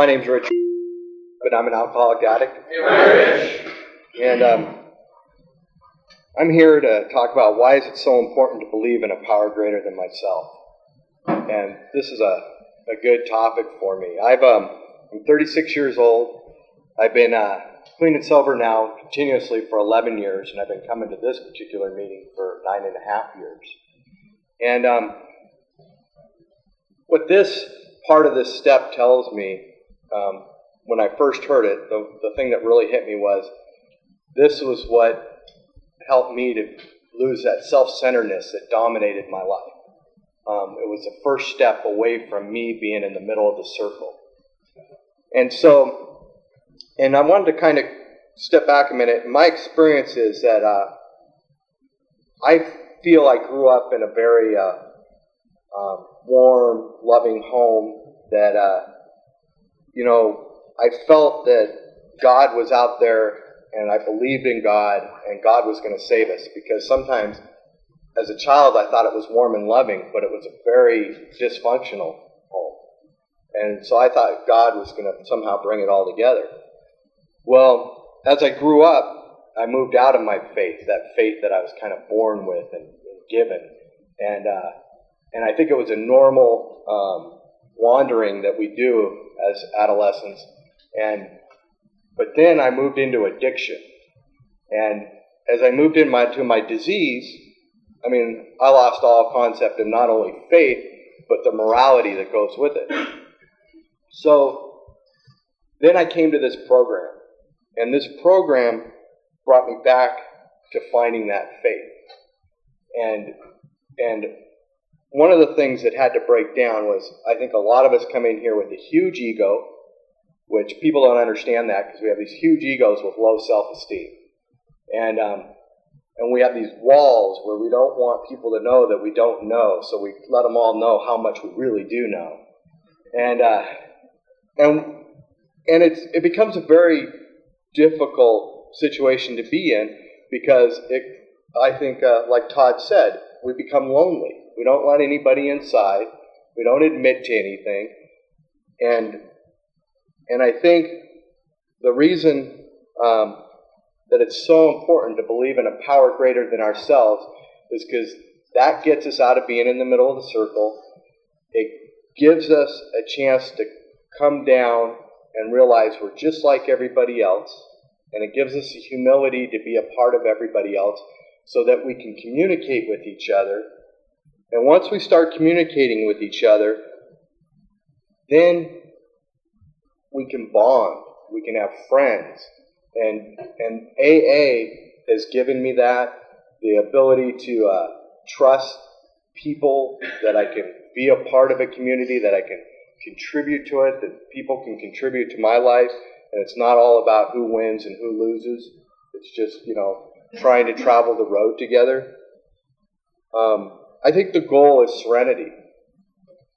My name's Rich, but I'm an alcoholic addict. Hey, And um, I'm here to talk about why is it so important to believe in a power greater than myself. And this is a, a good topic for me. I've um, I'm 36 years old. I've been uh, clean and sober now continuously for 11 years, and I've been coming to this particular meeting for nine and a half years. And um, what this part of this step tells me um, when I first heard it, the, the thing that really hit me was this was what helped me to lose that self centeredness that dominated my life. Um, it was the first step away from me being in the middle of the circle. And so, and I wanted to kind of step back a minute. My experience is that uh, I feel I grew up in a very uh, um, warm, loving home that, uh, you know, I felt that God was out there and I believed in God and God was going to save us because sometimes as a child I thought it was warm and loving, but it was a very dysfunctional home. And so I thought God was going to somehow bring it all together. Well, as I grew up, I moved out of my faith, that faith that I was kind of born with and, and given. And, uh, and I think it was a normal um, wandering that we do as adolescents. And but then I moved into addiction, and as I moved into my, my disease, I mean, I lost all concept of not only faith but the morality that goes with it. So then I came to this program, and this program brought me back to finding that faith. And and one of the things that had to break down was I think a lot of us come in here with a huge ego, which people don't understand that because we have these huge egos with low self-esteem, and um, and we have these walls where we don't want people to know that we don't know, so we let them all know how much we really do know, and uh, and and it's it becomes a very difficult situation to be in because it I think uh, like Todd said we become lonely we don't want anybody inside. We don't admit to anything. And, and I think the reason um, that it's so important to believe in a power greater than ourselves is because that gets us out of being in the middle of the circle. It gives us a chance to come down and realize we're just like everybody else. And it gives us the humility to be a part of everybody else so that we can communicate with each other and once we start communicating with each other, then we can bond. We can have friends. And, and AA has given me that the ability to uh, trust people, that I can be a part of a community, that I can contribute to it, that people can contribute to my life. And it's not all about who wins and who loses. It's just, you know, trying to travel the road together. Um, I think the goal is serenity.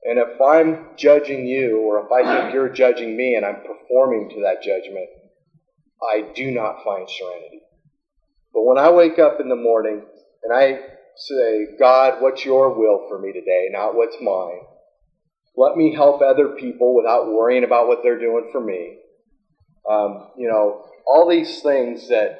And if I'm judging you, or if I think you're judging me and I'm performing to that judgment, I do not find serenity. But when I wake up in the morning and I say, God, what's your will for me today, not what's mine? Let me help other people without worrying about what they're doing for me. Um, you know, all these things that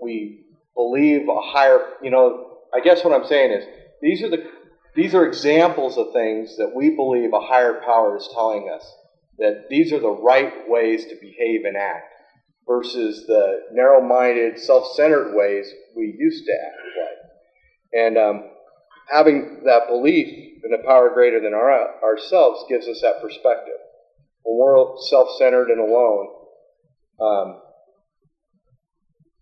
we believe a higher, you know, I guess what I'm saying is these are the these are examples of things that we believe a higher power is telling us that these are the right ways to behave and act versus the narrow-minded, self-centered ways we used to act like. And um, having that belief in a power greater than our, ourselves gives us that perspective. When we're self-centered and alone, um,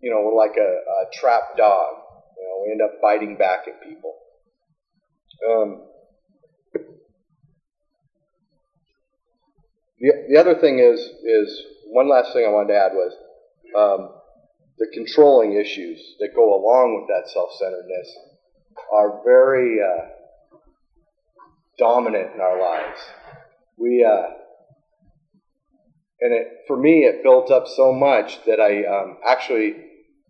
you know, we're like a, a trapped dog. You know, we end up biting back at people. Um, the, the other thing is is one last thing I wanted to add was um, the controlling issues that go along with that self-centeredness are very uh, dominant in our lives. We uh, and it for me it built up so much that I um, actually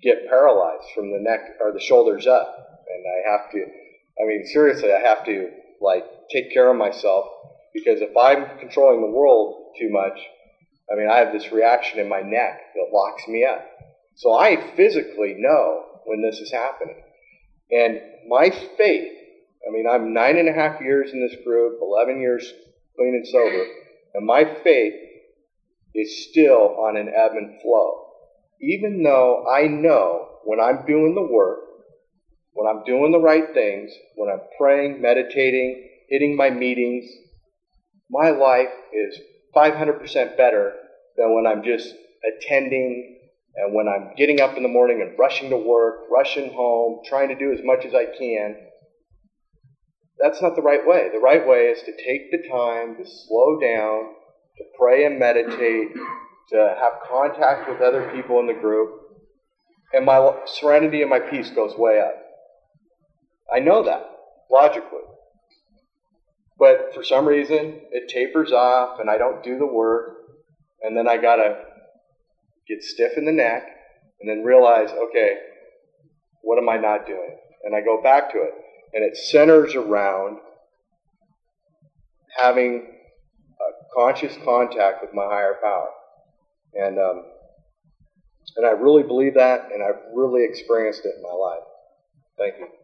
get paralyzed from the neck or the shoulders up, and I have to I mean, seriously, I have to like take care of myself because if I'm controlling the world too much, I mean, I have this reaction in my neck that locks me up. So I physically know when this is happening. And my faith, I mean, I'm nine and a half years in this group, 11 years clean and sober, and my faith is still on an ebb and flow. Even though I know when I'm doing the work, when I'm doing the right things, when I'm praying, meditating, hitting my meetings, my life is 500% better than when I'm just attending and when I'm getting up in the morning and rushing to work, rushing home, trying to do as much as I can. That's not the right way. The right way is to take the time to slow down, to pray and meditate, to have contact with other people in the group, and my serenity and my peace goes way up. I know that logically. But for some reason, it tapers off and I don't do the work. And then I got to get stiff in the neck and then realize, okay, what am I not doing? And I go back to it. And it centers around having a conscious contact with my higher power. And, um, and I really believe that, and I've really experienced it in my life. Thank you.